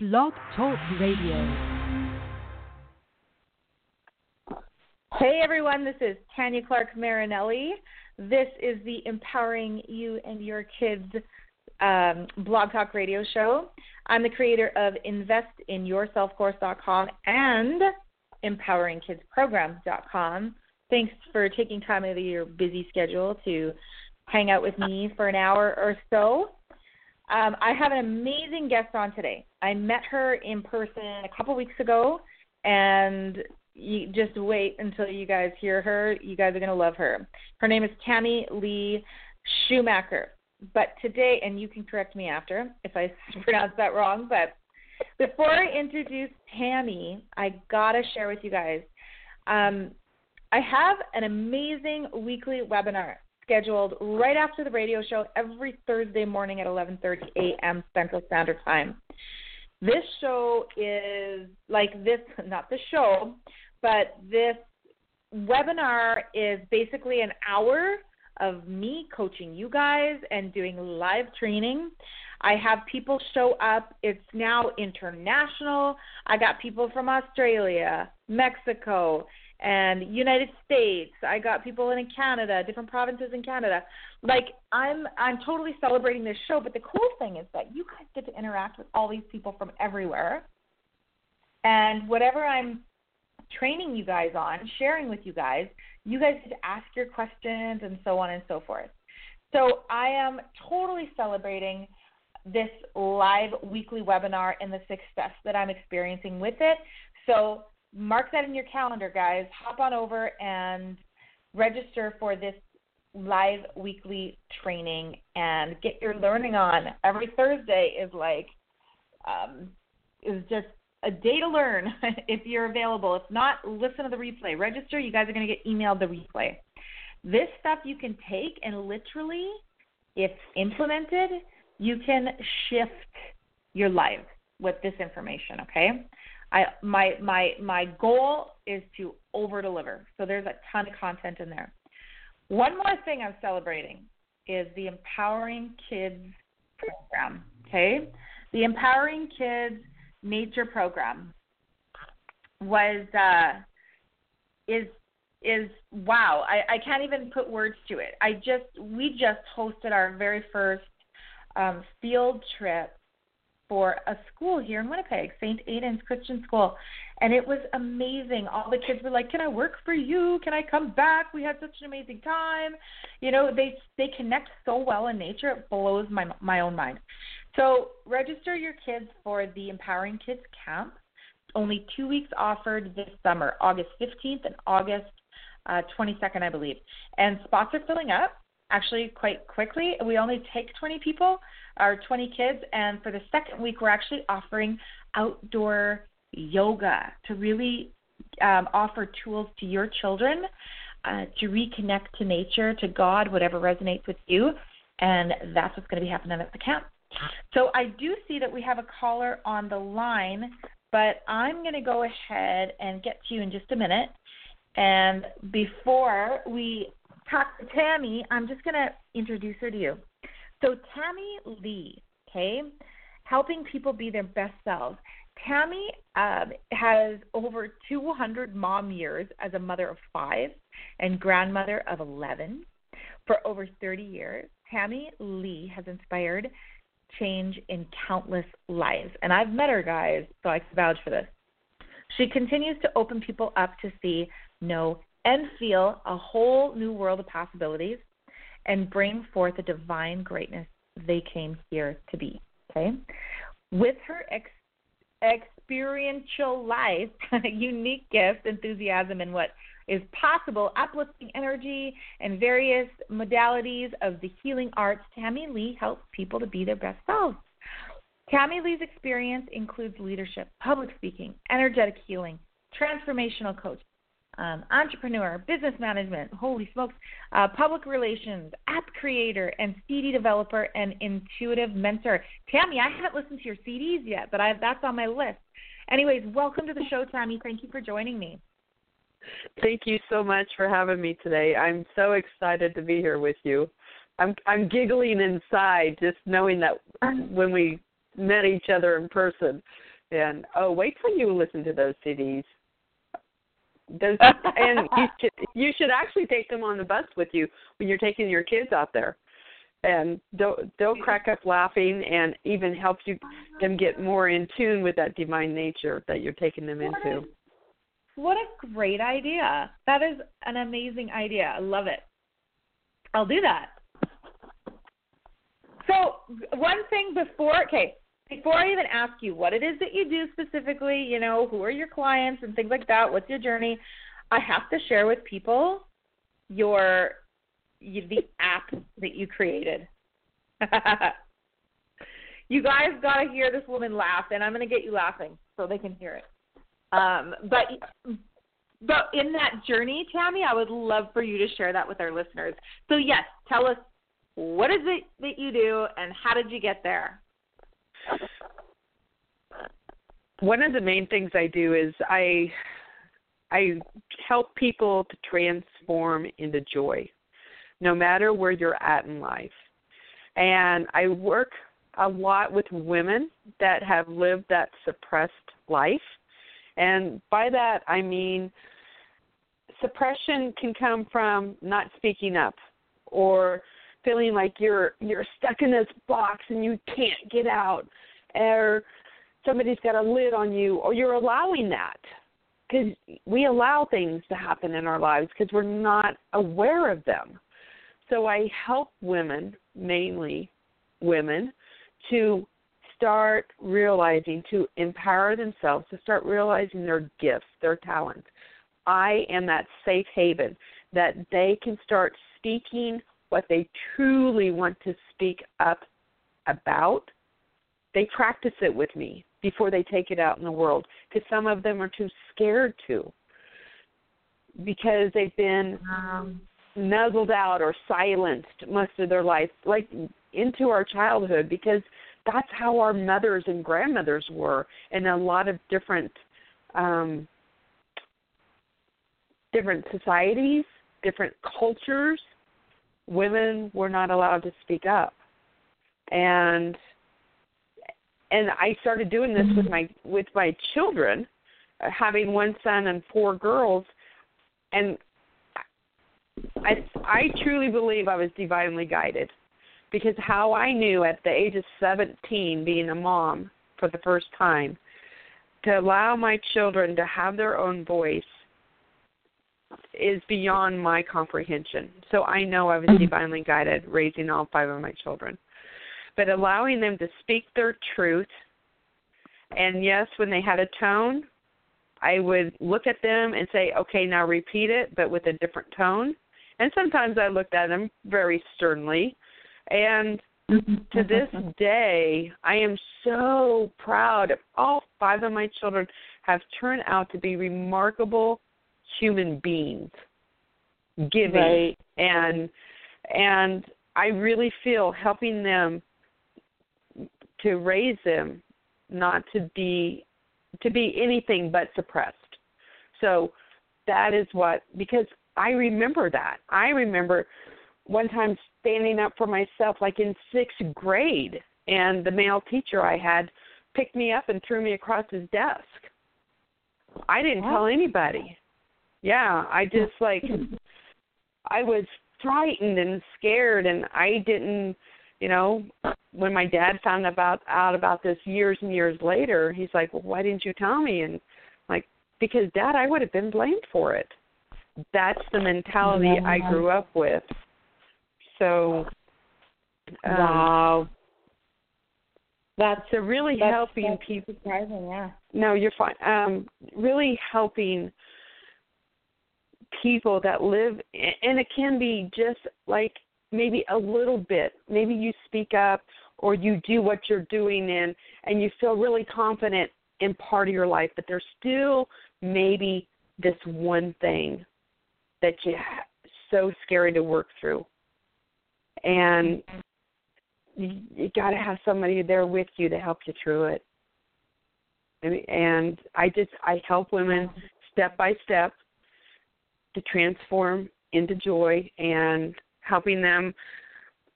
Blog Talk Radio. Hey everyone, this is Tanya Clark Marinelli. This is the Empowering You and Your Kids um, Blog Talk Radio show. I'm the creator of InvestInYourselfCourse.com and EmpoweringKidsProgram.com. Thanks for taking time out of your busy schedule to hang out with me for an hour or so. Um, I have an amazing guest on today. I met her in person a couple weeks ago, and you just wait until you guys hear her. You guys are going to love her. Her name is Tammy Lee Schumacher. But today, and you can correct me after if I pronounce that wrong, but before I introduce Tammy, I got to share with you guys. Um, I have an amazing weekly webinar scheduled right after the radio show every Thursday morning at 11:30 a.m. Central Standard Time. This show is like this not the show, but this webinar is basically an hour of me coaching you guys and doing live training. I have people show up. It's now international. I got people from Australia, Mexico, and United States. I got people in Canada, different provinces in Canada. Like I'm I'm totally celebrating this show, but the cool thing is that you guys get to interact with all these people from everywhere. And whatever I'm training you guys on, sharing with you guys, you guys get to ask your questions and so on and so forth. So I am totally celebrating this live weekly webinar and the success that I'm experiencing with it. So mark that in your calendar, guys. Hop on over and register for this live weekly training and get your learning on. Every Thursday is like um, is just a day to learn if you're available. If not, listen to the replay. Register. You guys are going to get emailed the replay. This stuff you can take and literally, if implemented, you can shift your life with this information. Okay. I my my my goal is to over deliver. So there's a ton of content in there. One more thing I'm celebrating is the Empowering Kids program. Okay, the Empowering Kids Nature program was uh, is is wow. I, I can't even put words to it. I just we just hosted our very first um, field trip for a school here in Winnipeg, St. Aidan's Christian School. And it was amazing. All the kids were like, "Can I work for you? Can I come back? We had such an amazing time." You know, they they connect so well in nature. It blows my my own mind. So, register your kids for the Empowering Kids Camp. Only 2 weeks offered this summer, August 15th and August uh, 22nd, I believe. And spots are filling up actually quite quickly. We only take 20 people our 20 kids. And for the second week, we're actually offering outdoor yoga to really um, offer tools to your children uh, to reconnect to nature, to God, whatever resonates with you. And that's what's going to be happening at the camp. So I do see that we have a caller on the line, but I'm going to go ahead and get to you in just a minute. And before we talk to Tammy, I'm just going to introduce her to you. So Tammy Lee, okay, helping people be their best selves. Tammy um, has over 200 mom years as a mother of five and grandmother of 11. For over 30 years, Tammy Lee has inspired change in countless lives. And I've met her, guys, so I can vouch for this. She continues to open people up to see, know, and feel a whole new world of possibilities and bring forth the divine greatness they came here to be. Okay? With her ex- experiential life, unique gift, enthusiasm, and what is possible, uplifting energy, and various modalities of the healing arts, Tammy Lee helps people to be their best selves. Tammy Lee's experience includes leadership, public speaking, energetic healing, transformational coaching um, entrepreneur, business management, holy smokes, uh, public relations, app creator, and CD developer and intuitive mentor. Tammy, I haven't listened to your CDs yet, but I, that's on my list. Anyways, welcome to the show, Tammy. Thank you for joining me. Thank you so much for having me today. I'm so excited to be here with you. I'm I'm giggling inside just knowing that when we met each other in person, And oh, wait till you listen to those CDs. Those and you should you should actually take them on the bus with you when you're taking your kids out there, and they'll they'll crack up laughing and even help you them get more in tune with that divine nature that you're taking them into. What a great idea! That is an amazing idea. I love it. I'll do that. So one thing before, okay, before I even ask you what it is that you do specifically, you know, who are your clients and things like that, what's your journey, I have to share with people your the app that you created. you guys got to hear this woman laugh, and I'm going to get you laughing so they can hear it. Um, but but in that journey, Tammy, I would love for you to share that with our listeners. So yes, tell us what is it that you do, and how did you get there? One of the main things I do is I I help people to transform into joy, no matter where you're at in life. And I work a lot with women that have lived that suppressed life. And by that, I mean suppression can come from not speaking up or feeling like you're you're stuck in this box and you can't get out or somebody's got a lid on you or you're allowing that. Because we allow things to happen in our lives because we're not aware of them. So i help women mainly women to start realizing to empower themselves to start realizing their gifts their talents. I am that safe haven that they can start speaking what they truly want to speak up about, they practice it with me before they take it out in the world because some of them are too scared to because they've been um, nuzzled out or silenced most of their life like into our childhood because that's how our mothers and grandmothers were in a lot of different um different societies different cultures women were not allowed to speak up. And and I started doing this with my with my children uh, having one son and four girls. And I I truly believe I was divinely guided because how I knew at the age of 17 being a mom for the first time to allow my children to have their own voice is beyond my comprehension. So I know I was mm-hmm. divinely guided raising all five of my children. But allowing them to speak their truth, and yes, when they had a tone, I would look at them and say, okay, now repeat it, but with a different tone. And sometimes I looked at them very sternly. And mm-hmm. to this day, I am so proud of all five of my children have turned out to be remarkable human beings giving right. and and I really feel helping them to raise them not to be to be anything but suppressed. So that is what because I remember that. I remember one time standing up for myself like in 6th grade and the male teacher I had picked me up and threw me across his desk. I didn't tell anybody. Yeah, I just like I was frightened and scared and I didn't you know, when my dad found about out about this years and years later, he's like, "Well, why didn't you tell me?" And like, because dad, I would have been blamed for it. That's the mentality yeah. I grew up with. So, um, wow. That's so really that's, helping that's people. Surprising, yeah. No, you're fine. Um, really helping people that live and it can be just like maybe a little bit. Maybe you speak up or you do what you're doing in and you feel really confident in part of your life but there's still maybe this one thing that you so scary to work through. And you, you got to have somebody there with you to help you through it. And i just i help women step by step to transform into joy and helping them.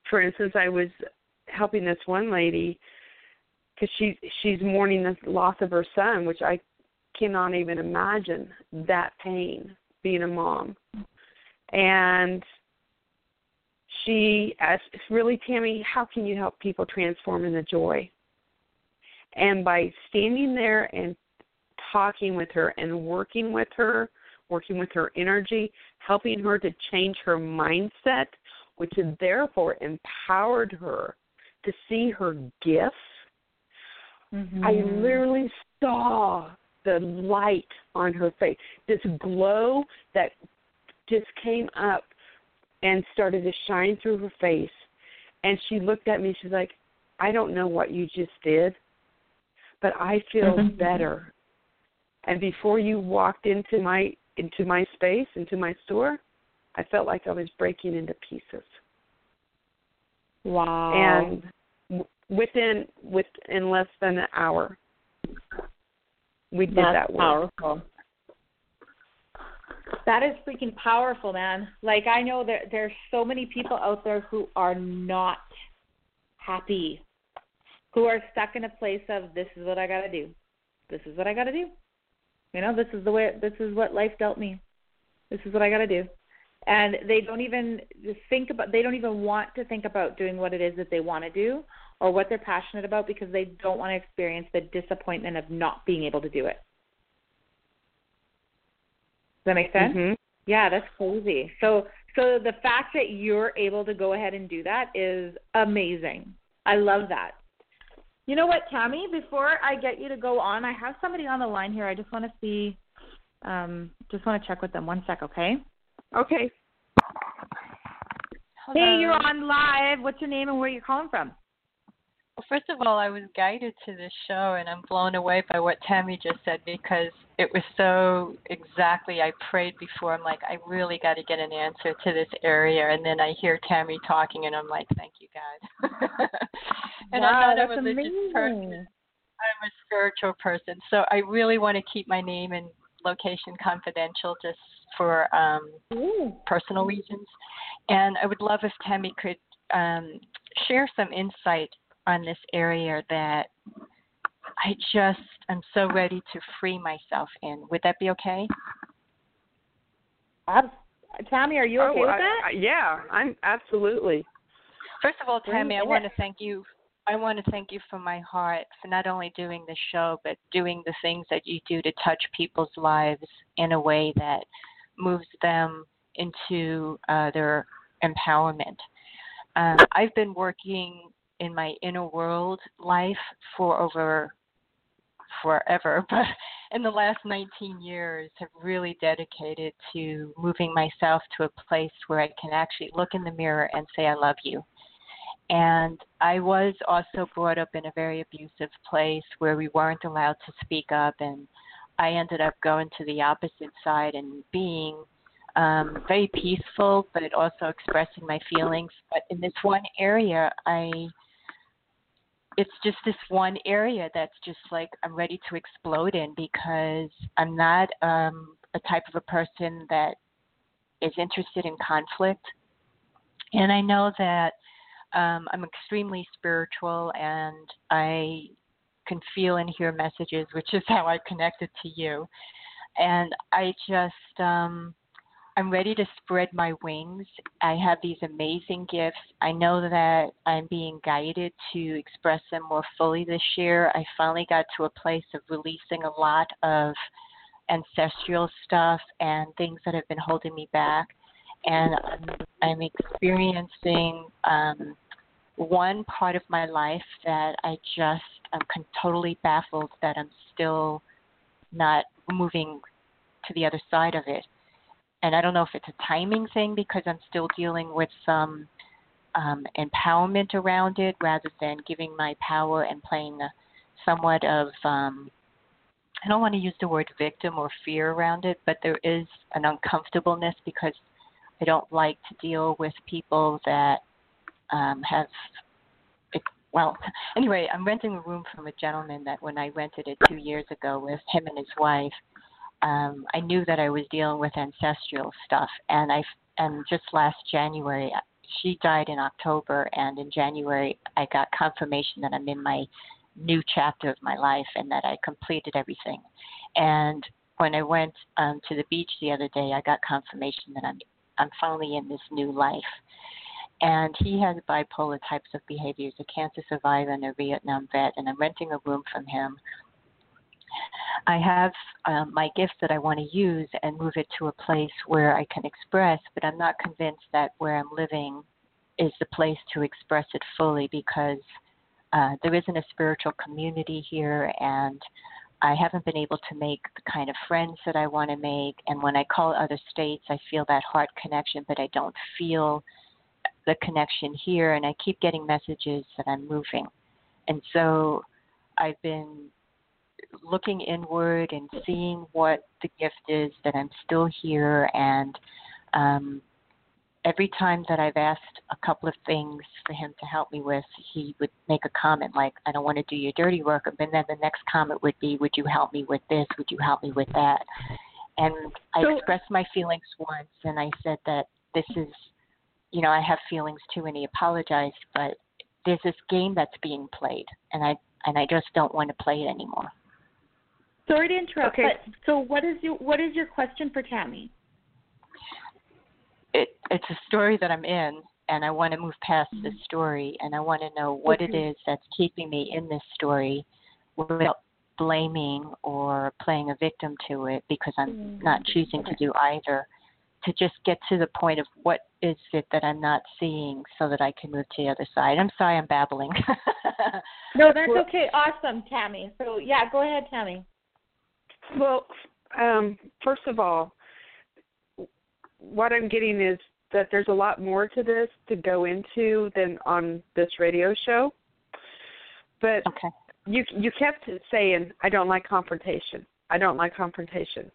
For instance, I was helping this one lady because she she's mourning the loss of her son, which I cannot even imagine that pain being a mom. And she asked, really, Tammy, how can you help people transform into joy? And by standing there and talking with her and working with her, working with her energy, helping her to change her mindset, which had therefore empowered her to see her gifts. Mm-hmm. I literally saw the light on her face, this glow that just came up and started to shine through her face. And she looked at me. She's like, I don't know what you just did, but I feel mm-hmm. better. And before you walked into my into my space, into my store, I felt like I was breaking into pieces. Wow. And within within less than an hour, we did That's that work. Powerful. That is freaking powerful, man. Like I know that there's so many people out there who are not happy, who are stuck in a place of this is what I got to do, this is what I got to do. You know, this is the way. This is what life dealt me. This is what I got to do, and they don't even think about. They don't even want to think about doing what it is that they want to do or what they're passionate about because they don't want to experience the disappointment of not being able to do it. Does that make sense? Mm-hmm. Yeah, that's crazy. So so the fact that you're able to go ahead and do that is amazing. I love that. You know what, Tammy, before I get you to go on, I have somebody on the line here. I just want to see um just want to check with them. One sec, okay? Okay. Hello. Hey, you're on live. What's your name and where are you calling from? Well, first of all, I was guided to this show, and I'm blown away by what Tammy just said because it was so exactly. I prayed before. I'm like, I really got to get an answer to this area, and then I hear Tammy talking, and I'm like, thank you, God. and wow, I'm not a religious amazing. person. I'm a spiritual person, so I really want to keep my name and location confidential, just for um, personal reasons. And I would love if Tammy could um, share some insight on this area that I just am so ready to free myself in. Would that be okay? Tammy, are you okay oh, with I, that? I, yeah, I'm absolutely. First of all, Tammy, I want to thank you. I want to thank you from my heart for not only doing the show, but doing the things that you do to touch people's lives in a way that moves them into uh, their empowerment. Um, I've been working in my inner world life for over forever, but in the last 19 years have really dedicated to moving myself to a place where I can actually look in the mirror and say I love you. And I was also brought up in a very abusive place where we weren't allowed to speak up and I ended up going to the opposite side and being um, very peaceful, but also expressing my feelings. But in this one area, I it's just this one area that's just like I'm ready to explode in because I'm not um, a type of a person that is interested in conflict, and I know that um, I'm extremely spiritual and I can feel and hear messages, which is how I connected to you, and I just um, I'm ready to spread my wings. I have these amazing gifts. I know that I'm being guided to express them more fully this year. I finally got to a place of releasing a lot of ancestral stuff and things that have been holding me back. And I'm, experiencing um, one part of my life that I just I'm totally baffled that I'm still not moving to the other side of it and I don't know if it's a timing thing because I'm still dealing with some um, empowerment around it rather than giving my power and playing somewhat of um, I don't want to use the word victim or fear around it, but there is an uncomfortableness because I don't like to deal with people that um, have. Well, anyway, I'm renting a room from a gentleman that when I rented it two years ago with him and his wife, um, I knew that I was dealing with ancestral stuff, and I and just last January, she died in October, and in January I got confirmation that I'm in my new chapter of my life and that I completed everything. And when I went um, to the beach the other day, I got confirmation that I'm I'm finally in this new life. And he has bipolar types of behaviors, a cancer survivor and a Vietnam vet, and I'm renting a room from him. I have um, my gifts that I want to use and move it to a place where I can express, but I'm not convinced that where I'm living is the place to express it fully because uh, there isn't a spiritual community here, and I haven't been able to make the kind of friends that I want to make. And when I call other states, I feel that heart connection, but I don't feel the connection here. And I keep getting messages that I'm moving. And so I've been looking inward and seeing what the gift is that I'm still here and um, every time that I've asked a couple of things for him to help me with, he would make a comment like, I don't want to do your dirty work. And then the next comment would be, Would you help me with this? Would you help me with that? And I so, expressed my feelings once and I said that this is, you know, I have feelings too. And he apologized, but there's this game that's being played and I, and I just don't want to play it anymore. Sorry to interrupt, okay. but so what is your what is your question for Tammy? it it's a story that I'm in and I want to move past mm-hmm. this story and I want to know what okay. it is that's keeping me in this story without blaming or playing a victim to it because I'm mm-hmm. not choosing okay. to do either to just get to the point of what is it that I'm not seeing so that I can move to the other side. I'm sorry I'm babbling. no, that's okay. Awesome, Tammy. So yeah, go ahead, Tammy. Well, um, first of all, what I'm getting is that there's a lot more to this to go into than on this radio show. But okay. you you kept saying I don't like confrontation. I don't like confrontation.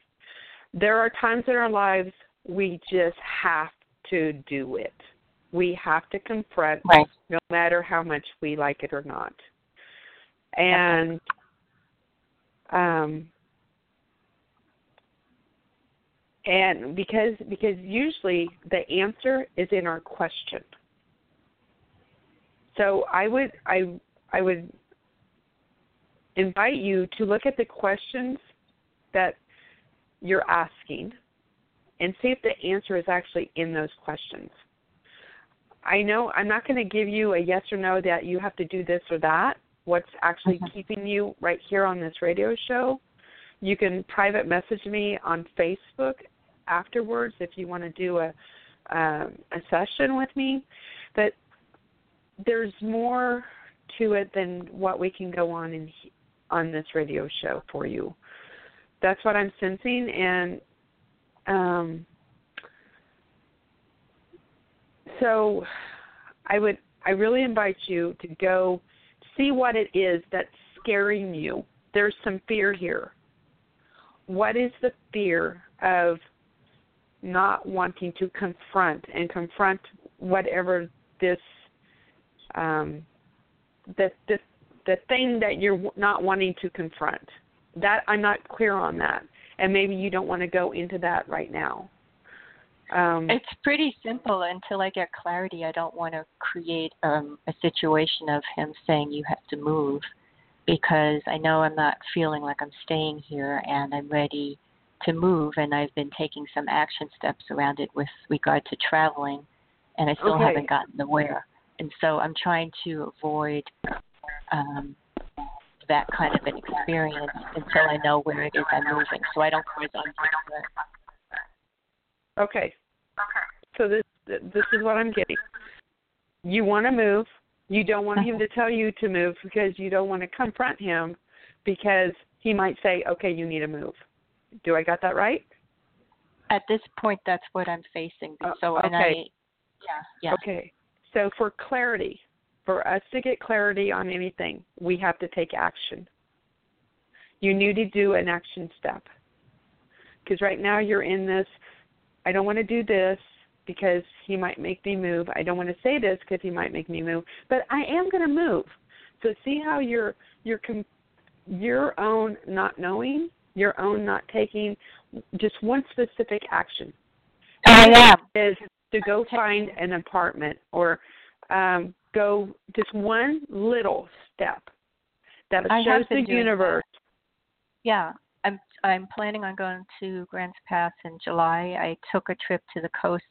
There are times in our lives we just have to do it. We have to confront right. no matter how much we like it or not. And um and because because usually the answer is in our question. So i would i i would invite you to look at the questions that you're asking and see if the answer is actually in those questions. I know i'm not going to give you a yes or no that you have to do this or that. What's actually mm-hmm. keeping you right here on this radio show you can private message me on Facebook afterwards if you want to do a um, a session with me. But there's more to it than what we can go on in on this radio show for you. That's what I'm sensing, and um, so I would I really invite you to go see what it is that's scaring you. There's some fear here. What is the fear of not wanting to confront and confront whatever this um, the the the thing that you're not wanting to confront. That I'm not clear on that, and maybe you don't want to go into that right now. Um, it's pretty simple. Until I get clarity, I don't want to create um, a situation of him saying you have to move, because I know I'm not feeling like I'm staying here, and I'm ready to move, and I've been taking some action steps around it with regard to traveling, and I still okay. haven't gotten the where. And so I'm trying to avoid um, that kind of an experience until I know where it is I'm moving, so I don't cause undue Okay. Okay. So this this is what I'm getting. You want to move. You don't want him to tell you to move because you don't want to confront him because he might say, "Okay, you need to move." Do I got that right? At this point, that's what I'm facing. Uh, so, okay. and I, yeah, yeah. Okay. So, for clarity, for us to get clarity on anything, we have to take action. You need to do an action step. Because right now you're in this, I don't want to do this because he might make me move. I don't want to say this because he might make me move, but I am going to move. So see how your your your own not knowing your own not taking just one specific action. I am. Is to go find an apartment or um, go just one little step. that I shows the universe. That. Yeah, I'm I'm planning on going to Grants Pass in July. I took a trip to the coast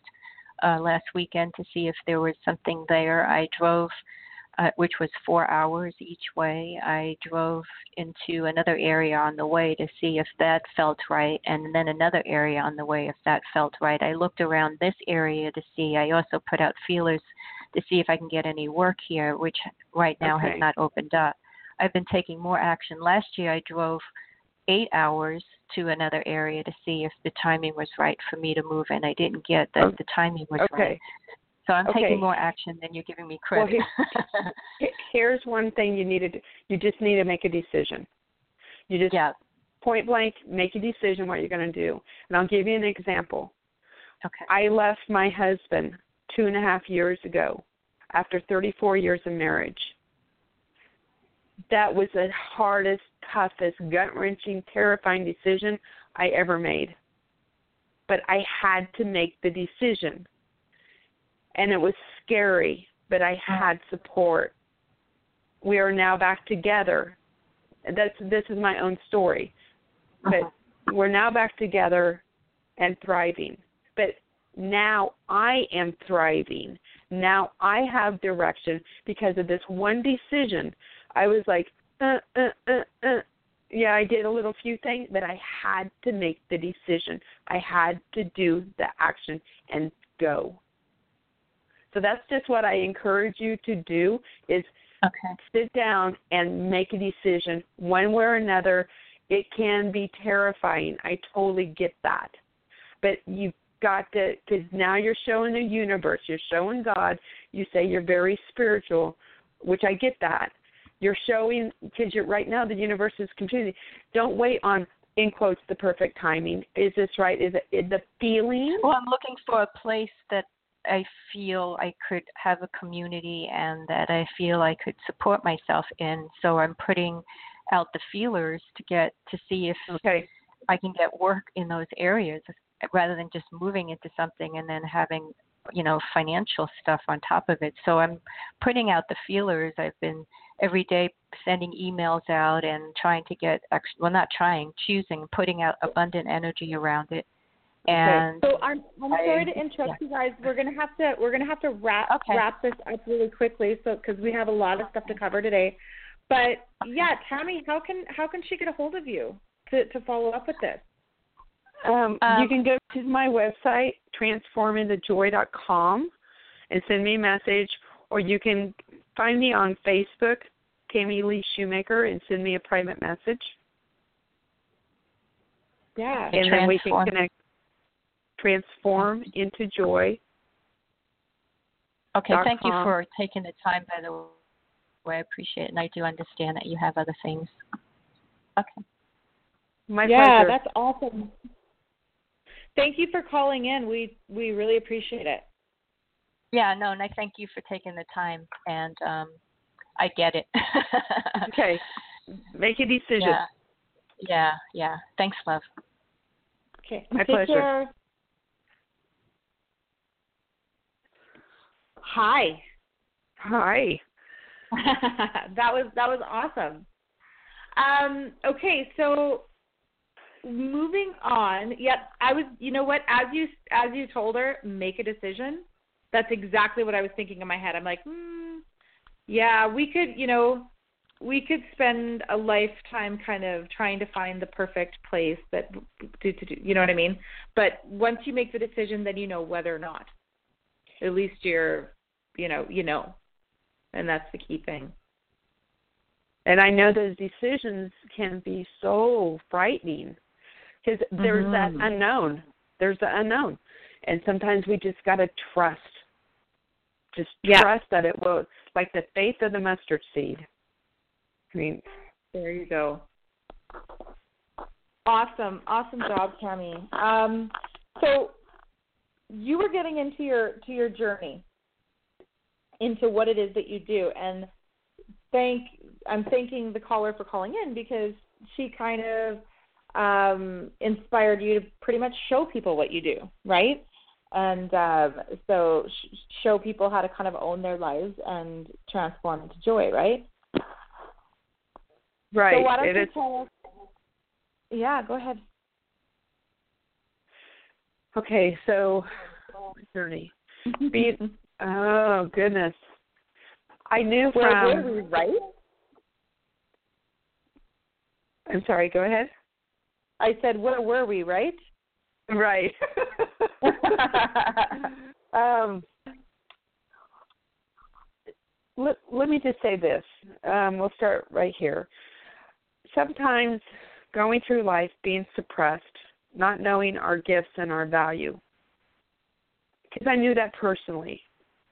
uh, last weekend to see if there was something there. I drove, uh, which was four hours each way. I drove into another area on the way to see if that felt right, and then another area on the way if that felt right. I looked around this area to see. I also put out feelers to see if I can get any work here, which right now Okay. has not opened up. I've been taking more action. Last year I drove eight hours to another area to see if the timing was right for me to move, and I didn't get that Okay. the timing was Okay. right. So I'm Okay. taking more action than you're giving me credit. He- Here's one thing you need to do. You just need to make a decision. You just yeah. point blank make a decision what you're going to do. And I'll give you an example. Okay. I left my husband two and a half years ago after 34 years of marriage. That was the hardest, toughest, gut wrenching, terrifying decision I ever made. But I had to make the decision. And it was scary, but I had support. We are now back together. That's this is my own story. But Uh-huh. we're now back together and thriving. But now I am thriving. Now I have direction because of this one decision. I was like, uh, uh, uh, uh. yeah, I did a little few things, but I had to make the decision. I had to do the action and go. So that's just what I encourage you to do is Okay. sit down and make a decision one way or another. It can be terrifying. I totally get that. But you've got to, because now you're showing the universe, you're showing God. You say you're very spiritual, which I get that. You're showing, because you're right now, the universe is completely. Don't wait on, in quotes, the perfect timing. Is this right? Is it is the feeling? Well, I'm looking for a place that I feel I could have a community and that I feel I could support myself in. So I'm putting out the feelers to get to see if Okay. I can get work in those areas rather than just moving into something and then having you know financial stuff on top of it. So I'm putting out the feelers. I've been every day sending emails out and trying to get well not trying, choosing, putting out abundant energy around it. And So I'm I'm I- sorry to interrupt you guys. We're gonna have to we're gonna have to wrap Okay. wrap this up really quickly, so because we have a lot of stuff to cover today. But yeah, Tammy, how can how can she get a hold of you to to follow up with this? Um, Um, you can go to my website, transformintojoy.com, and send me a message, or you can find me on Facebook, Tammy Lee Schumacher, and send me a private message, Yeah. Okay. and then we can connect. Transform into joy. Okay, dot thank you for taking the time, by the way. I appreciate it, and I do understand that you have other things. Okay. My yeah, pleasure. that's awesome. Thank you for calling in. We we really appreciate it. Yeah, no, and I thank you for taking the time, and um, I get it. okay. Make a decision. Yeah, yeah, yeah. Thanks, love. Okay. My Take pleasure. care. Hi. Hi. that was that was awesome. Um, okay, so moving on. Yep, I was. You know what? As you as you told her, make a decision. That's exactly what I was thinking in my head. I'm like, hmm, yeah, we could. You know, we could spend a lifetime kind of trying to find the perfect place that to, to do. You know what I mean? But once you make the decision, then you know whether or not. At least you're, you know, you know, and that's the key thing. And I know those decisions can be so frightening because there's that Mhm. unknown. There's the unknown. And sometimes we just got to trust. Just Yeah. trust that it will, like the faith of the mustard seed. I mean, There you go. Awesome, awesome job, Tammy. Um, so you were getting into your to your journey, into what it is that you do, and thank I'm thanking the caller for calling in because she kind of um, inspired you to pretty much show people what you do, right? And um, so sh- show people how to kind of own their lives and transform into joy, right? Right. So why don't it you is, tell us? Yeah, go ahead. Okay, so journey. Be, oh goodness. I knew Where from were we, right? I'm sorry, go ahead. I said, where were we, right? Right. um let, let me just say this. Um, we'll start right here. Sometimes going through life being suppressed, not knowing our gifts and our value, because I knew that personally,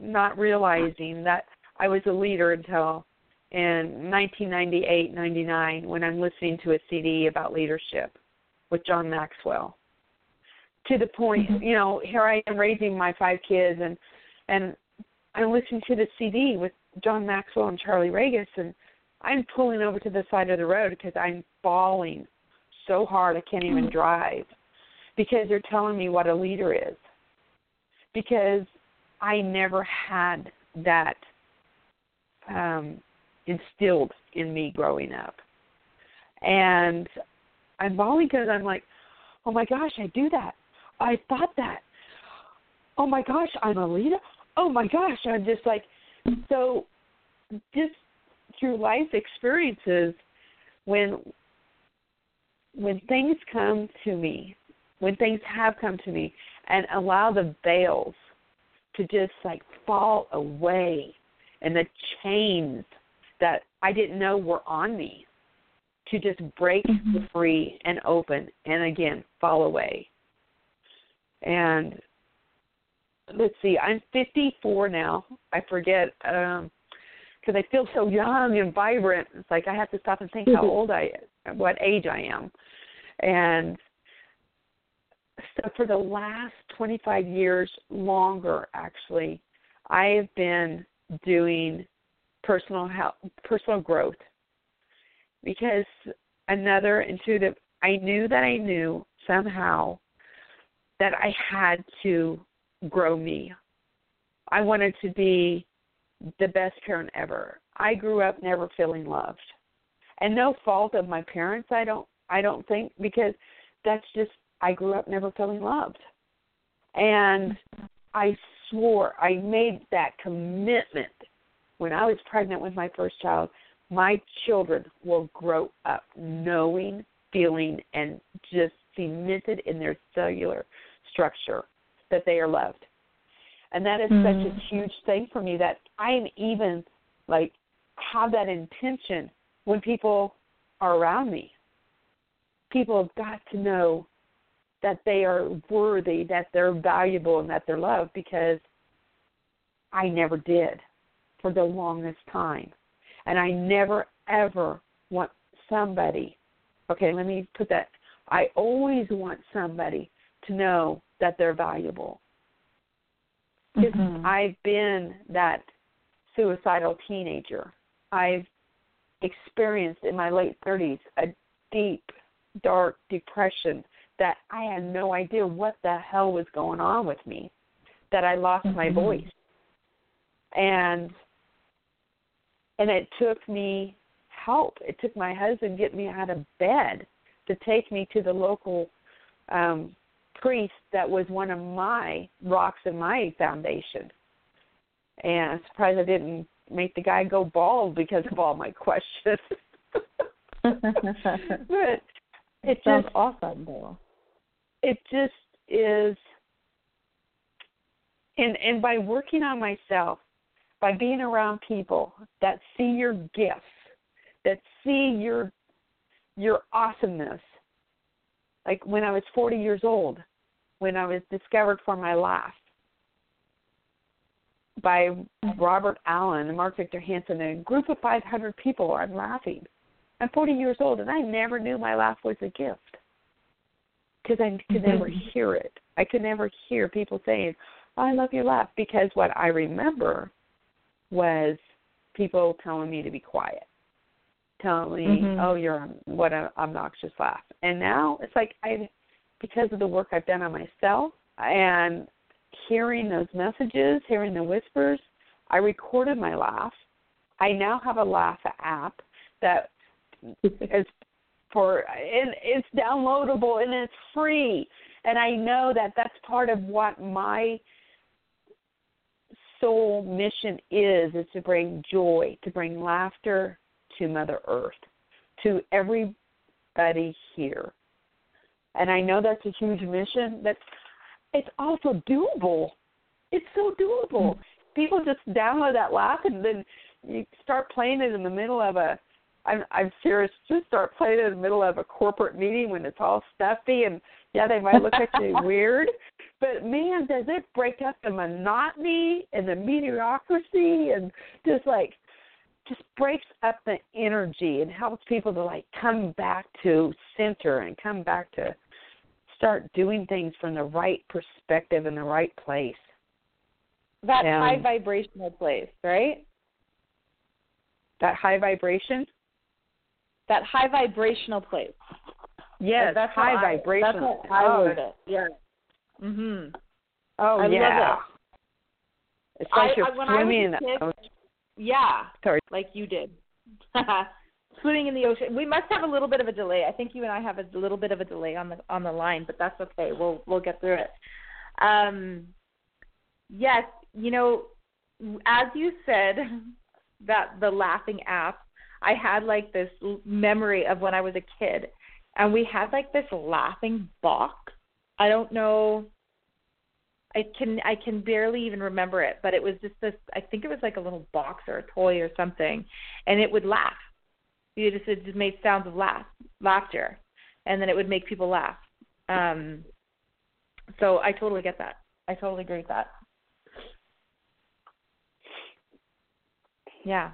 not realizing that I was a leader until in 1998, 99 when I'm listening to a CD about leadership with John Maxwell. To the point, Mm-hmm. you know, here I am raising my five kids and and I'm listening to the CD with John Maxwell and Charlie Regis and I'm pulling over to the side of the road because I'm bawling so hard I can't even drive because they're telling me what a leader is. Because I never had that um instilled in me growing up. And I'm bawling because I'm like, oh my gosh, I do that. I thought that. Oh my gosh, I'm a leader. Oh my gosh, I'm just like, so just through life experiences, when when things come to me, when things have come to me, and allow the veils to just like fall away, and the chains that I didn't know were on me to just break Mhm. free and open and again fall away. And let's see, I'm 54 now. I forget um because I feel so young and vibrant. It's like I have to stop and think how old I what age I am. And so for the last 25 years longer actually, I have been doing personal health, personal growth because another intuitive I knew that I knew somehow that I had to grow me. I wanted to be the best parent ever. I grew up never feeling loved. And no fault of my parents, I don't I don't think because that's just I grew up never feeling loved. And I swore, I made that commitment when I was pregnant with my first child, my children will grow up knowing, feeling, and just cemented in their cellular structure that they are loved. And that is Mm. such a huge thing for me that I'm even like have that intention when people are around me. People have got to know that they are worthy, that they're valuable, and that they're loved because I never did for the longest time. And I never ever want somebody, okay, let me put that. I always want somebody to know that they're valuable. Because Mhm. I've been that suicidal teenager. I've experienced in my late 30s a deep, dark depression that I had no idea what the hell was going on with me, that I lost my Mhm. voice. And and it took me help. It took my husband get me out of bed to take me to the local um priest that was one of my rocks in my foundation. And I'm surprised I didn't make the guy go bald because of all my questions. but it Sounds just awesome, though. It just is and and by working on myself by being around people that see your gifts that see your your awesomeness. Like when i was 40 years old when i was discovered for my laugh by robert allen and mark victor hansen and a group of 500 people i'm laughing. I'm 40 years old and i never knew my laugh was a gift because I could never hear it. I could never hear people saying, oh, "I love your laugh," because what I remember was people telling me to be quiet, telling me, Mhm. "Oh, you're what an obnoxious laugh." And now it's like I, because of the work I've done on myself and hearing those messages, hearing the whispers, I recorded my laugh. I now have a laugh app that as for and it's downloadable and it's free. And i know that that's part of what my soul mission is is to bring joy to bring laughter to mother earth to everybody here. And i know that's a huge mission that's it's also doable. It's so doable. Mm-hmm. People just download that laugh and then you start playing it in the middle of a I'm I'm serious. Just start playing in the middle of a corporate meeting when it's all stuffy and yeah, they might look at you weird. But man, does it break up the monotony and the mediocrity and just like just breaks up the energy and helps people to like come back to center and come back to start doing things from the right perspective in the right place. That high vibrational place, right? That high vibration? That high vibrational place. Yes, that's high vibrational. That's how I oh. it. Yeah. Mhm. Oh I yeah. It. It's like I, you're I, swimming in the Yeah. Sorry. Like you did. swimming in the ocean. We must have a little bit of a delay. I think you and I have a little bit of a delay on the on the line, but that's okay. We'll we'll get through it. Um yes, you know, as you said that the laughing app I had like this memory of when I was a kid, and we had like this laughing box. I don't know. I can I can barely even remember it, but it was just this. I think it was like a little box or a toy or something, and it would laugh. You just it just made sounds of laugh, laughter, and then it would make people laugh. Um, so I totally get that. I totally agree with that. Yeah.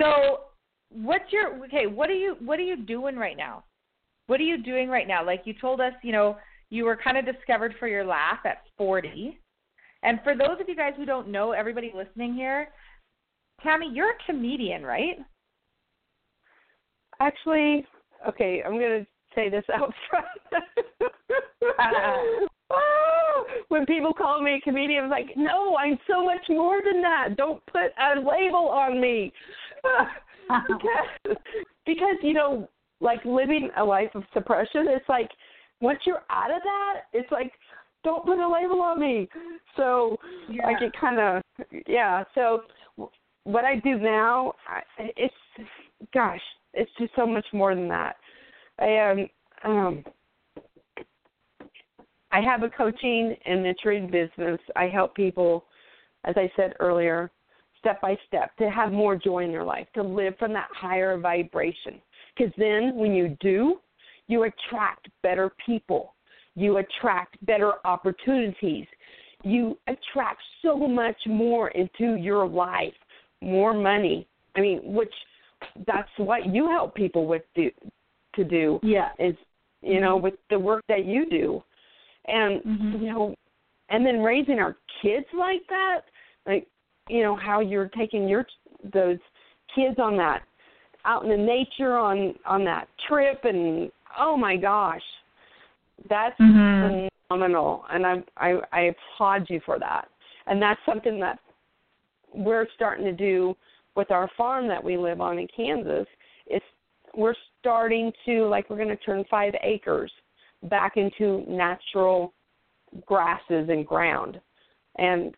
So what's your okay? What are you what are you doing right now? What are you doing right now? Like you told us, you know, you were kind of discovered for your laugh at 40. And for those of you guys who don't know, everybody listening here, Tammy, you're a comedian, right? Actually, okay, I'm going to say this out front. oh, when people call me a comedian, I'm like, no, I'm so much more than that. Don't put a label on me. because, because you know, like living a life of suppression, it's like once you're out of that, it's like don't put a label on me. So yeah. I get kind of yeah. So what I do now, I, it's gosh, it's just so much more than that. I am um, um I have a coaching and mentoring business. I help people, as I said earlier, step by step to have more joy in their life, to live from that higher vibration. Because then when you do, you attract better people, you attract better opportunities, you attract so much more into your life, more money. I mean, which that's what you help people with do, to do. Yeah. Is you know, with the work that you do. And mm-hmm. you know, and then raising our kids like that, like you know how you're taking your those kids on that out in the nature on on that trip and oh my gosh. That's mm-hmm. phenomenal and I, I i applaud you for that. And that's something that we're starting to do with our farm that we live on in kansas it's we're starting to like we're going to turn five acres back into natural grasses and ground. And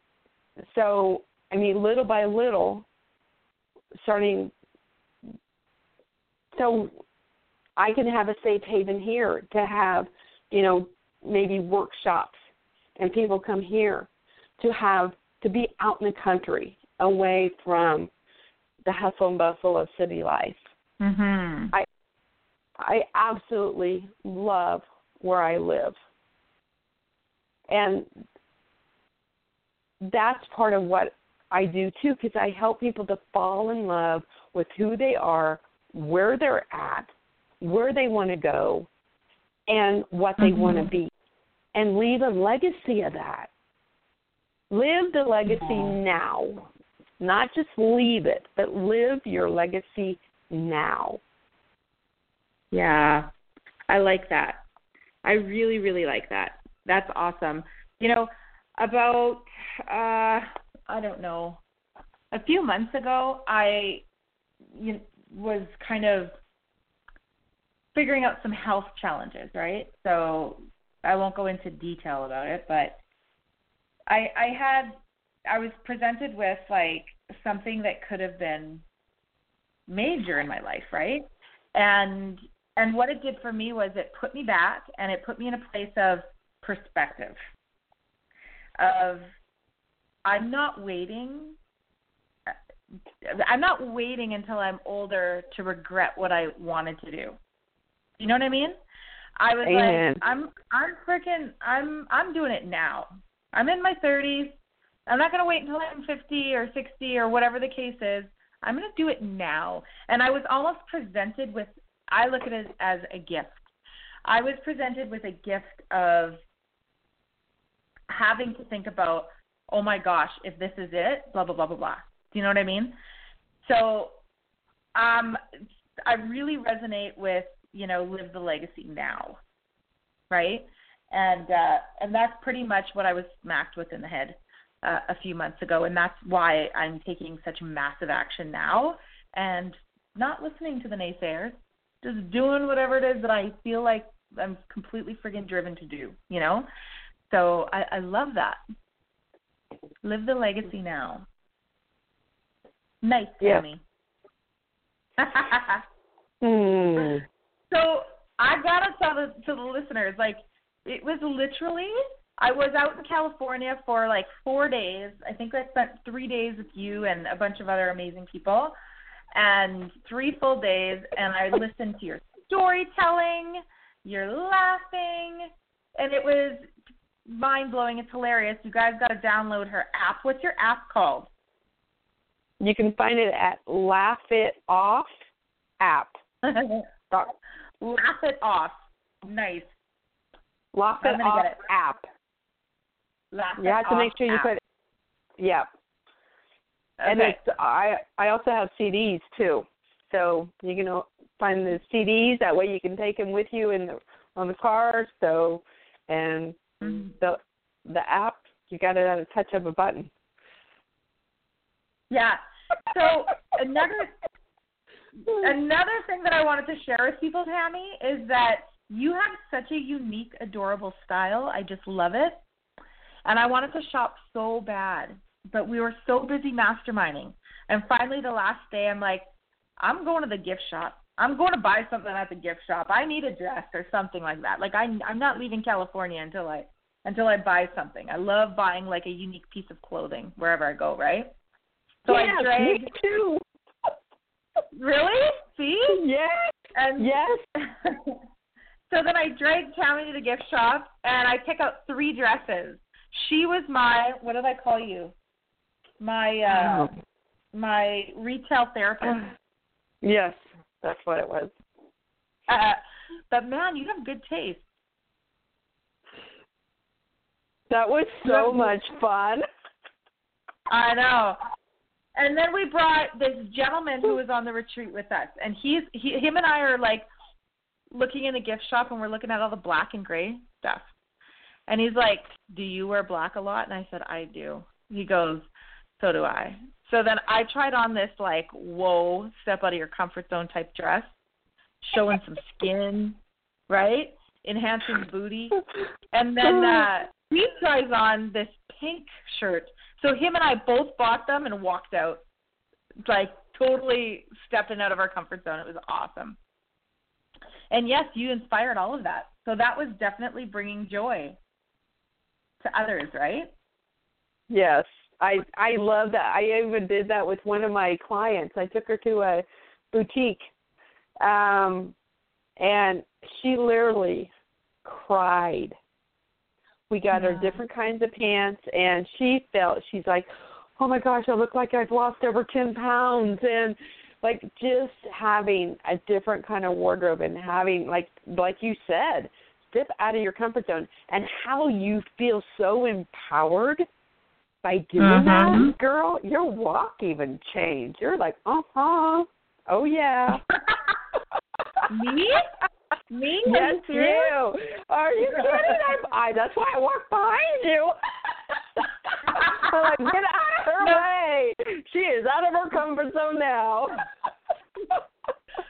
so I mean, little by little, starting. So I can have a safe haven here to have, you know, maybe workshops and people come here to have to be out in the country away from the hustle and bustle of city life. Mhm. I I absolutely love where I live. And that's part of what I do too because I help people to fall in love with who they are, where they're at, where they want to go, and what they mm-hmm. want to be, and leave a legacy of that. Live the legacy mm-hmm. now, not just leave it, but live your legacy now. Yeah, I like that. I really, really like that. That's awesome. You know, about uh I don't know, a few months ago, I you know, was kind of figuring out some health challenges, right? So I won't go into detail about it, but I I had I was presented with like something that could have been major in my life, right? And and what it did for me was it put me back and it put me in a place of perspective. Of I'm not waiting uh, I'm not waiting until I'm older to regret what I wanted to do. You know what I mean? I was Amen. like, I'm I'm freaking I'm I'm doing it now. I'm in my 30s. I'm not going to wait until I'm 50 or 60 or whatever the case is. I'm going to do it now. And I was almost presented with I look at it as a gift. I was presented with a gift of having to think about, oh my gosh, if this is it, blah blah blah blah blah. Do you know what I mean? So, um, I really resonate with you know live the legacy now, right? And uh, and that's pretty much what I was smacked with in the head uh, a few months ago, and that's why I'm taking such massive action now and not listening to the naysayers, just doing whatever it is that I feel like I'm completely friggin' driven to do, you know? So I, I love that. Live the legacy now. Nice, Yeah. Tammy. Hmm. So I gotta tell the, to the listeners, like it was literally I was out in California for like four days. I think I spent three days with you and a bunch of other amazing people, and three full days. And I listened to your storytelling, your laughing, and it was mind blowing. It's hilarious. You guys got to download her app. What's your app called? You can find it at Laugh It Off app. Laugh it off. Nice. Laugh It Off it. app. Laugh You have to make sure you app. put. Yep. And Okay. it's I I also have CDs too, so you can find the CDs. That way you can take them with you in the on the car. So, and Mhm. the the app you got it at a touch of a button. Yeah. So another another thing that I wanted to share with people, Tammy, is that you have such a unique, adorable style. I just love it. And I wanted to shop so bad, but we were so busy masterminding. And finally, the last day, I'm like, I'm going to the gift shop. I'm going to buy something at the gift shop. I need a dress or something like that. Like I, I'm not leaving California until I until I buy something. I love buying like a unique piece of clothing wherever I go. Right. So yes, I dragged. me too. Really? See? Yes. And Yes. so then I dragged Tammy to the gift shop and I pick out three dresses. She was my what did I call you? My uh Oh. my retail therapist. Yes, that's what it was. Uh, but man, you have good taste. That was so much fun. I know. And then we brought this gentleman who was on the retreat with us, and he's he, him and I are like looking in the gift shop, and we're looking at all the black and gray stuff. And he's like, "Do you wear black a lot?" And I said, "I do." He goes, "So do I." So then I tried on this like, "Whoa, step out of your comfort zone" type dress, showing some skin, right? Enhancing booty. And then uh he tries on this pink shirt. So him and I both bought them and walked out. Like totally stepping out of our comfort zone. It was awesome. And yes, you inspired all of that. So that was definitely bringing joy to others, right? Yes, I I love that. I even did that with one of my clients. I took her to a boutique, um, and she literally cried. We got her different kinds of pants, and she felt she's like, "Oh my gosh, I look like I've lost over ten pounds," and like just having a different kind of wardrobe and having like like you said, step out of your comfort zone, and how you feel so empowered by doing that, girl, your walk even changed. You're like, uh huh, oh yeah. Me? Me? Yes, you you. Are you kidding? I'm, I. That's why I walk behind you. I'm like, get out of her No. way. She is out of her comfort zone now.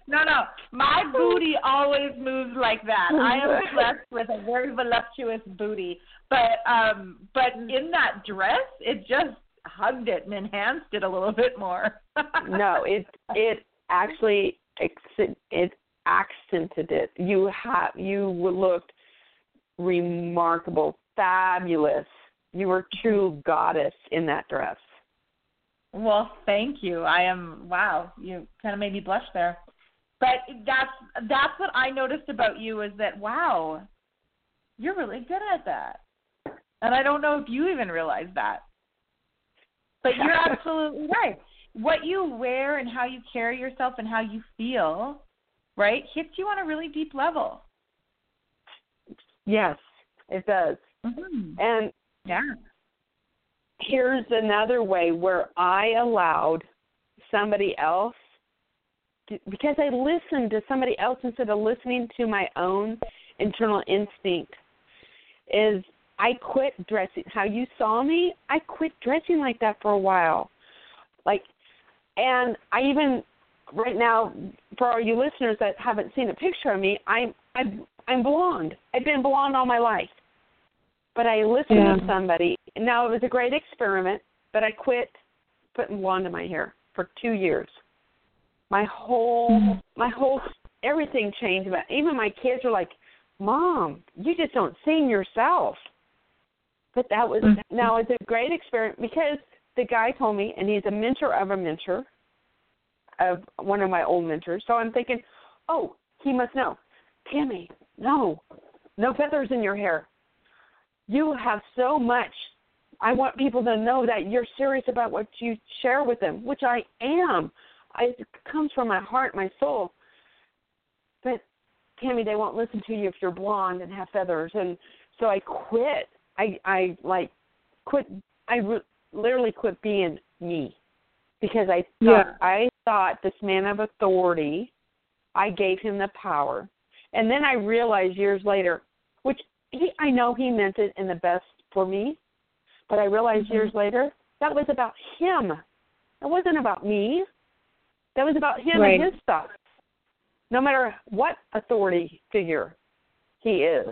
No, no. My booty always moves like that. I am blessed with a very voluptuous booty. But um but in that dress it just hugged it and enhanced it a little bit more. no, it it actually it accented it. You have you looked remarkable, fabulous. You were true goddess in that dress. Well, thank you. I am wow, you kind of made me blush there. But that's that's what I noticed about you is that wow, you're really good at that. And I don't know if you even realize that. But you're absolutely right. What you wear and how you carry yourself and how you feel, right, hits you on a really deep level. Yes, it does. Mm-hmm. And yeah. Here's another way where I allowed somebody else to, because I listened to somebody else instead of listening to my own internal instinct is I quit dressing how you saw me. I quit dressing like that for a while. Like and I even right now for all you listeners that haven't seen a picture of me, I'm I'm I'm blonde. I've been blonde all my life. But I listened yeah. to somebody. Now it was a great experiment, but I quit putting blonde in my hair for 2 years. My whole mm-hmm. my whole everything changed. About even my kids are like, "Mom, you just don't sing yourself." But that was mm-hmm. now it's a great experiment because the guy told me, and he's a mentor of a mentor of one of my old mentors. So I'm thinking, oh, he must know. Tammy, no, no feathers in your hair. You have so much. I want people to know that you're serious about what you share with them, which I am. I, it comes from my heart, my soul. But Tammy, they won't listen to you if you're blonde and have feathers, and so I quit I I like quit. I re- literally quit being me because I thought yeah. I thought this man of authority. I gave him the power, and then I realized years later, which he I know he meant it in the best for me, but I realized mm-hmm. years later that was about him. It wasn't about me. That was about him right. and his stuff. No matter what authority figure he is.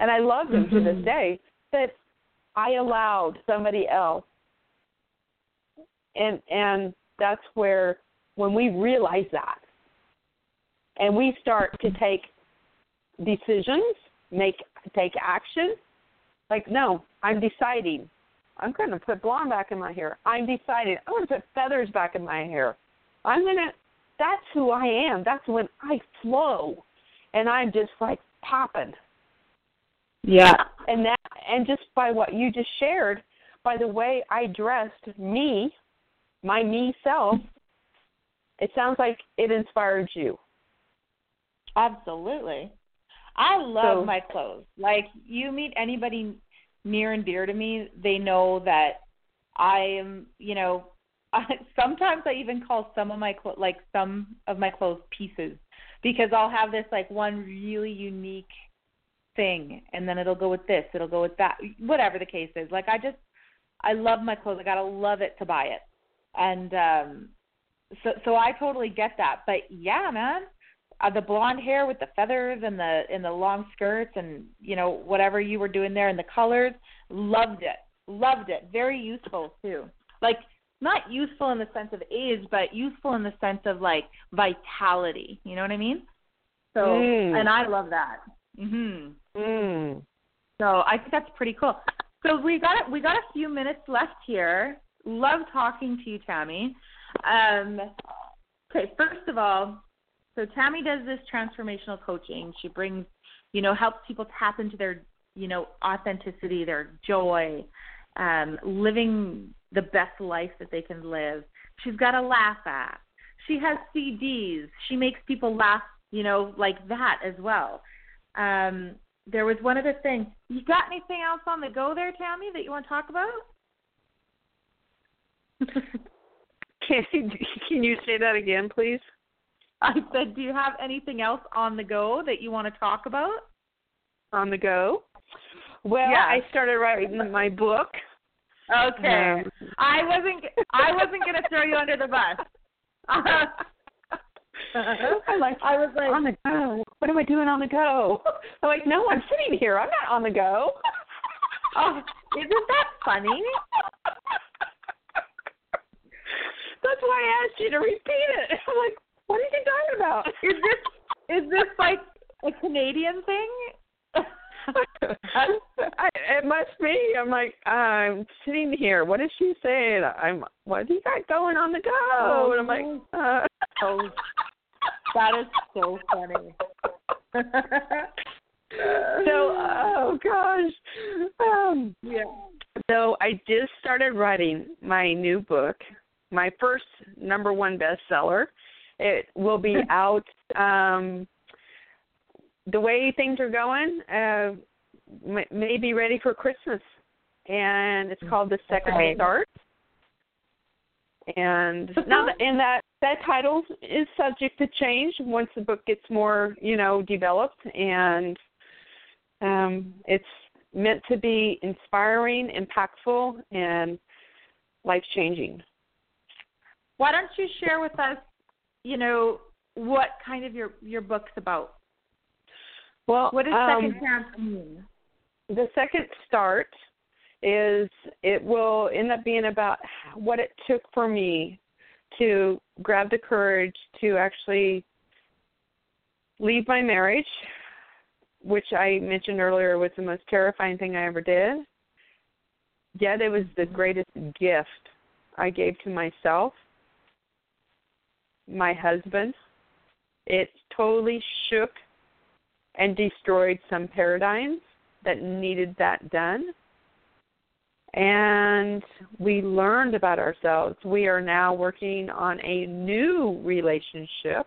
And I love him mm-hmm. to this mm-hmm. day but I allowed somebody else. And and that's where when we realize that and we start to take decisions, make take action, like no, I'm deciding I'm going to put blonde back in my hair. I'm deciding I'm going to put feathers back in my hair. I'm going to that's who I am. That's when I flow and I'm just like popping. Yeah. And that and just by what you just shared, by the way I dressed me, my me self, it sounds like it inspired you. Absolutely. I love so, my clothes. Like you meet anybody near and dear to me, they know that I am, you know, I, sometimes I even call some of my clo- like some of my clothes pieces because I'll have this like one really unique thing and then it'll go with this it'll go with that whatever the case is. Like i just i love my clothes. I gotta love it to buy it. And um so so i totally get that. But yeah man uh, the blonde hair with the feathers and the and the long skirts and you know whatever you were doing there and the colors loved it loved it very useful too like not useful in the sense of age but useful in the sense of like vitality you know what i mean so mm. and i love that mhm Mm. So I think that's pretty cool. So we got we got a few minutes left here. Love talking to you, Tammy. Um, okay, first of all, so Tammy does this transformational coaching. She brings, you know, helps people tap into their, you know, authenticity, their joy, um, living the best life that they can live. She's got a laugh at. She has CDs. She makes people laugh, you know, like that as well. Um, there was one other thing. You got anything else on the go there, Tammy, that you want to talk about? can can you say that again, please? I said, do you have anything else on the go that you want to talk about? On the go? Well, yeah. I started writing my book. Okay. Um, I wasn't I wasn't going to throw you under the bus. I'm like, I was like, on the go. What am I doing on the go? I'm like, no, I'm sitting here. I'm not on the go. oh, isn't that funny? That's why I asked you to repeat it. I'm like, what are you talking about? Is this is this like a Canadian thing? I, it must be. I'm like, I'm sitting here. What is she saying? I'm. What do you got going on the go? Oh, and I'm like, uh. oh, that is so funny. so, oh gosh. Um, yeah. So I just started writing my new book, my first number one bestseller. It will be out. Um, the way things are going, uh, may, be ready for Christmas, and it's called the Second Okay. Start. And now, that, and that that title is subject to change once the book gets more, you know, developed, and um, it's meant to be inspiring, impactful, and life changing. Why don't you share with us, you know, what kind of your your book's about? Well, What does um, second chance mean? the second start is it will end up being about what it took for me to grab the courage to actually leave my marriage, which I mentioned earlier was the most terrifying thing I ever did. Yet it was the greatest gift I gave to myself, my husband. It totally shook and destroyed some paradigms that needed that done. And we learned about ourselves. We are now working on a new relationship,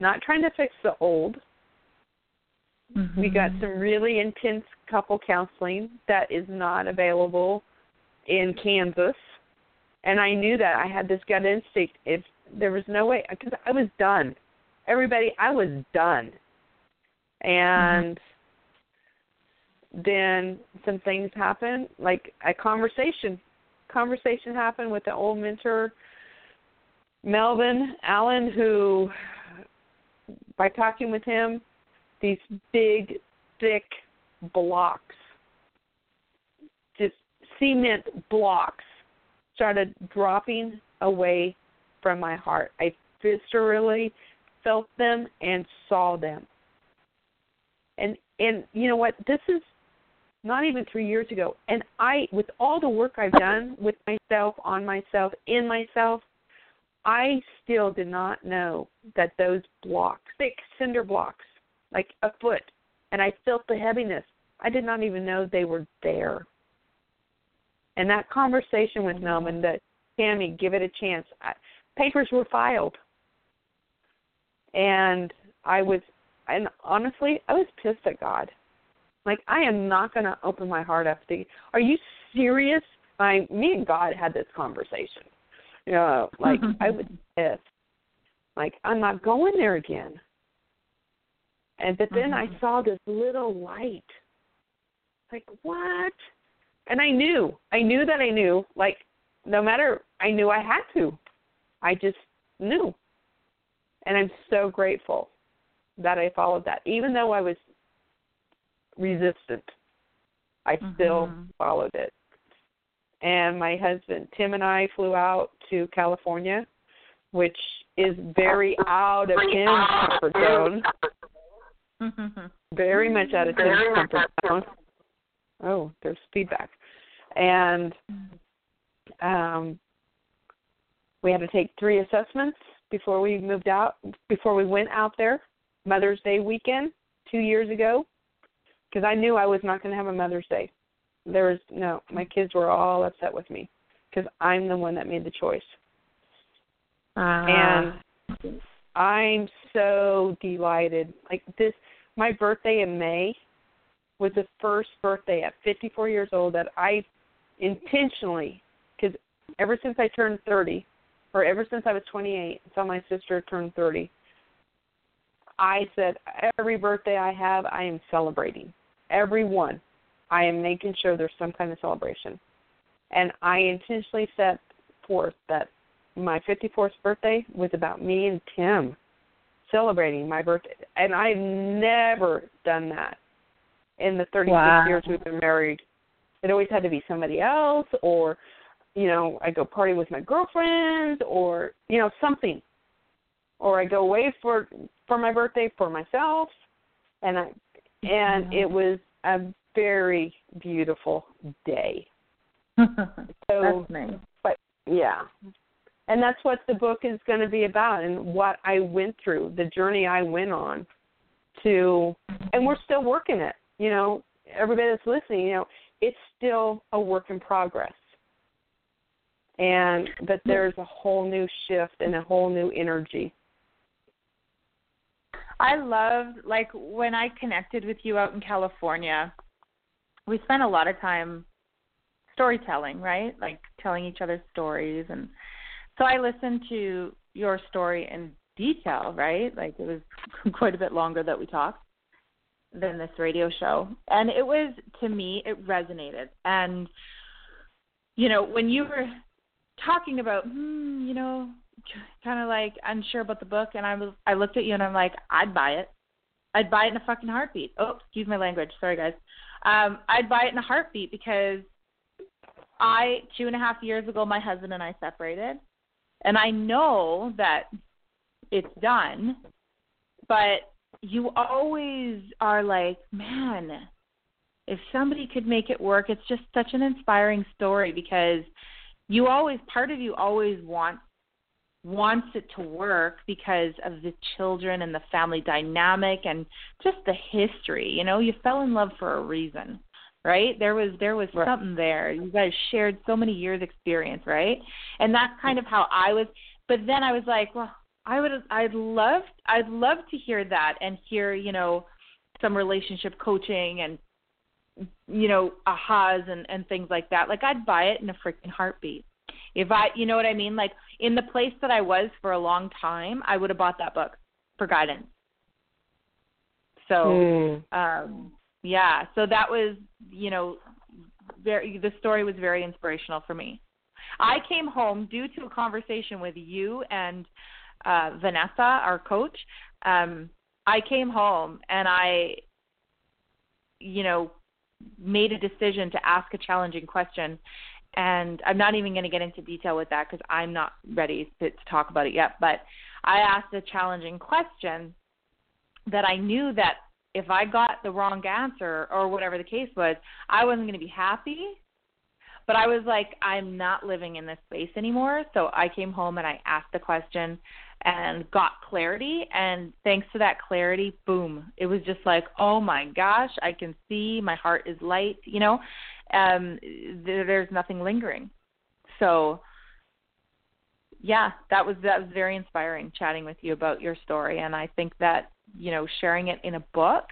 not trying to fix the old. We got mm-hmm. some really intense couple counseling that is not available in Kansas. And I knew that I had this gut instinct. If there was no way, because I was done. Everybody, I was done. And then some things happened, like a conversation. Conversation happened with the old mentor, Melvin Allen, who, by talking with him, these big, thick blocks, just cement blocks, started dropping away from my heart. I viscerally felt them and saw them. And and you know what? This is not even three years ago. And I, with all the work I've done with myself, on myself, in myself, I still did not know that those blocks, thick cinder blocks, like a foot, and I felt the heaviness. I did not even know they were there. And that conversation with Melvin, that Tammy, give it a chance. I, papers were filed, and I was, and honestly, I was pissed at God. Like I am not going to open my heart up to. Are you serious? I, me and God had this conversation. You know, like I was pissed. Like I'm not going there again. And but then I mm-hmm. saw this little light. Like what? And I knew. I knew that I knew. Like no matter, I knew I had to. I just knew. And I'm so grateful that I followed that, even though I was resistant. I still Mhm. followed it. And my husband Tim and I flew out to California, which is very out of Tim's comfort zone. Very much out of Tim's comfort zone. Oh, there's feedback. And um we had to take three assessments before we moved out before we went out there mother's day weekend two years ago because i knew i was not going to have a mother's day. There was no my kids were all upset with me because i'm the one that made the choice. And i'm so delighted. Like this my birthday in may was the first birthday at 54 years old that i intentionally because ever since i turned 30 or ever since I was 28 until my sister turned 30, I said every birthday I have, I am celebrating. Every one, I am making sure there's some kind of celebration. And I intentionally set forth that my 54th birthday was about me and Tim. celebrating my birthday. And I've never done that in the 36 wow. years we've been married. It always had to be somebody else, or you know, I go party with my girlfriends, or you know, something, or I go away for for my birthday for myself, and I and mm-hmm. it was a very beautiful day. so that's nice. But yeah, and that's what the book is going to be about, and what I went through, the journey I went on, to, and we're still working it. You know, everybody that's listening, you know, it's still a work in progress. And but hmm. there's a whole new shift and a whole new energy. I love like when I connected with you out in California, we spent a lot of time storytelling, right? Like telling each other stories and so I listened to your story in detail, right? Like it was quite a bit longer that we talked than this radio show. And it was to me it resonated. And you know, when you were talking about, hmm, you know, kind of like unsure about the book and I was I looked at you and I'm like, I'd buy it. I'd buy it in a fucking heartbeat. Oh, excuse my language. Sorry guys. Um, I'd buy it in a heartbeat because I two and a half years ago my husband and I separated. And I know that it's done, but you always are like, man, if somebody could make it work, it's just such an inspiring story because you always part of you always wants wants it to work because of the children and the family dynamic and just the history. You know, you fell in love for a reason, right? There was there was right. something there. You guys shared so many years experience, right? And that's kind of how I was. But then I was like, well, I would I'd love I'd love to hear that and hear, you know, some relationship coaching and you know, ahas and and things like that. Like I'd buy it in a freaking heartbeat. If I, you know what I mean? Like in the place that I was for a long time, I would have bought that book for guidance. So, mm. um yeah, so that was, you know, very the story was very inspirational for me. I came home due to a conversation with you and uh, Vanessa, our coach, um, I came home and I, you know, made a decision to ask a challenging question. And I'm not even going to get into detail with that because I'm not ready to, to talk about it yet. But I asked a challenging question that I knew that if I got the wrong answer or whatever the case was, I wasn't going to be happy. But I was like, I'm not living in this space anymore. So I came home and I asked the question and got clarity and thanks to that clarity boom it was just like oh my gosh i can see my heart is light you know? Um there, there's nothing lingering. So yeah that was that was very inspiring chatting with you about your story and i think that you know sharing it in a book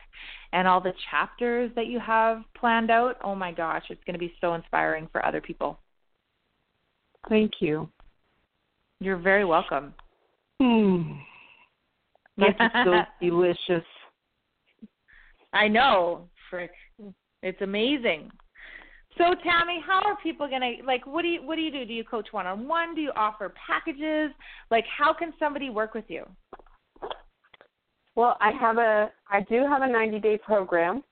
and all the chapters that you have planned out oh my gosh it's going to be so inspiring for other people. Thank you. You're very welcome Hmm. That is so delicious. I know, frick. It's amazing. So Tammy, how are people gonna like? What do you what do you do? Do you coach one on one? Do you offer packages? Like, how can somebody work with you? Well, I have a I do have a 90 day program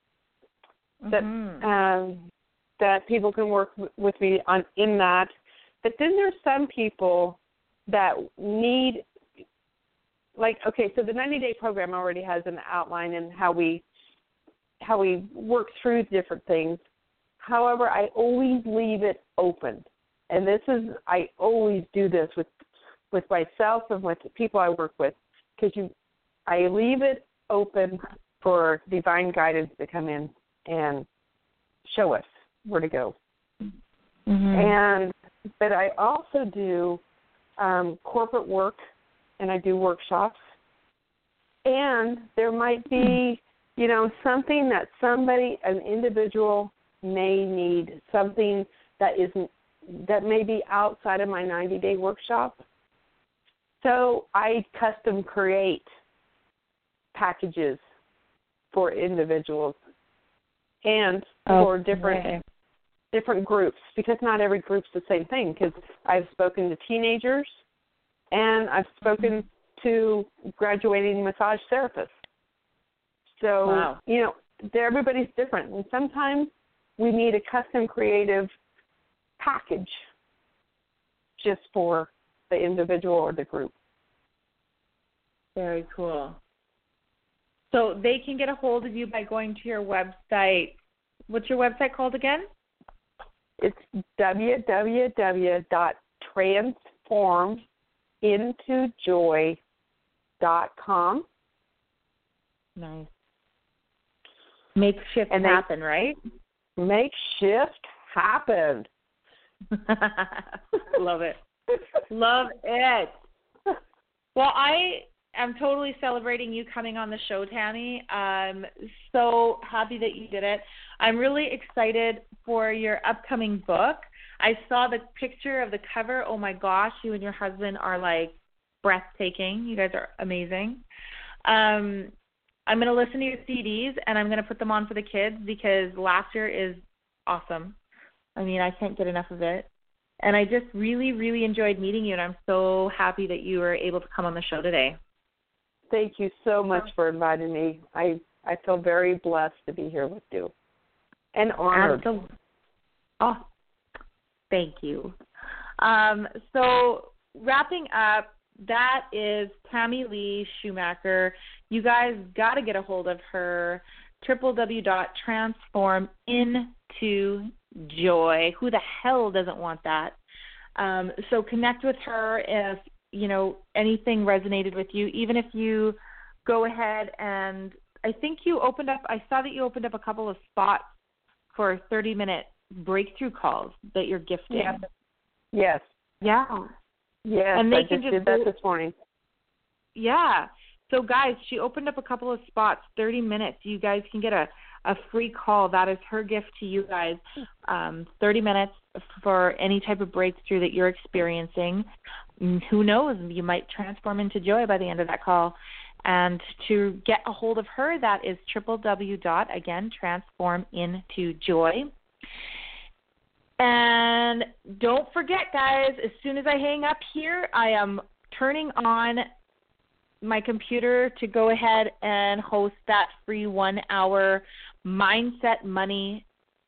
that mm-hmm. um, that people can work with me on in that. But then there's some people that need like okay, so the 90 day program already has an outline and how we how we work through different things. However, I always leave it open. And this is I always do this with with myself and with the people I work with because you I leave it open for divine guidance to come in and show us where to go. Mm-hmm. And but I also do um, corporate work and I do workshops. And there might be, hmm. you know, something that somebody, an individual, may need, something that isn't that may be outside of my 90 day workshop. So I custom create packages for individuals and oh, for different different groups because not every group's the same thing because I've spoken to teenagers and I've spoken to graduating massage therapists. So wow. you know, everybody's different, and sometimes we need a custom creative package just for the individual or the group. Very cool. So they can get a hold of you by going to your website. What's your website called again? It's www.transformintojoy.com. Nice. Make shift and they, happen, right? Make shift happen. Love it. Love it. Well, I am totally celebrating you coming on the show, Tammy. I'm so happy that you did it. I'm really excited for your upcoming book. I saw the picture of the cover. Oh my gosh, you and your husband are like breathtaking. You guys are amazing. Um, I'm going to listen to your CDs and I'm going to put them on for the kids because Laughter is awesome. I mean, I can't get enough of it. And I just really, really enjoyed meeting you, and I'm so happy that you were able to come on the show today. Thank you so much for inviting me. I I feel very blessed to be here with you, and honored. Absolutely. Oh, thank you. Um, so wrapping up, that is Tammy Lee Schumacher. You guys got to get a hold of her. www.transformintojoy. Who the hell doesn't want that? Um, so connect with her if you know anything resonated with you. Even if you go ahead and I think you opened up. I saw that you opened up a couple of spots for 30 minute breakthrough calls that you're gifting. Yeah. Yes. Yeah. Yes. And they I can just, just did that this morning. Yeah. So guys, she opened up a couple of spots, 30 minutes. You guys can get a a free call. That is her gift to you guys. Um, 30 minutes for any type of breakthrough that you're experiencing. Mm, who knows? You might transform into joy by the end of that call. And to get a hold of her, that is www. dot again transform into joy. And don't forget, guys, as soon as I hang up here, I am turning on my computer to go ahead and host that free one hour mindset money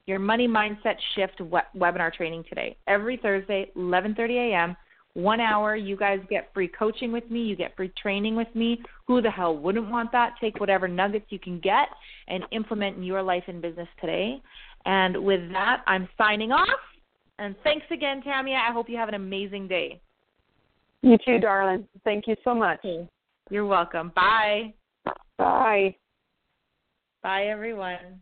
your money mindset shift webinar training today. Every thursday 11:30 a.m. 1 hour you guys get free coaching with me you get free training with me. Who the hell wouldn't want that? Take whatever nuggets you can get and implement in your life and business today and with that i'm signing off. And thanks again tamia. I hope you have an amazing day. You too darling. Thank you so much. You're welcome. Bye. Bye. Bye, everyone.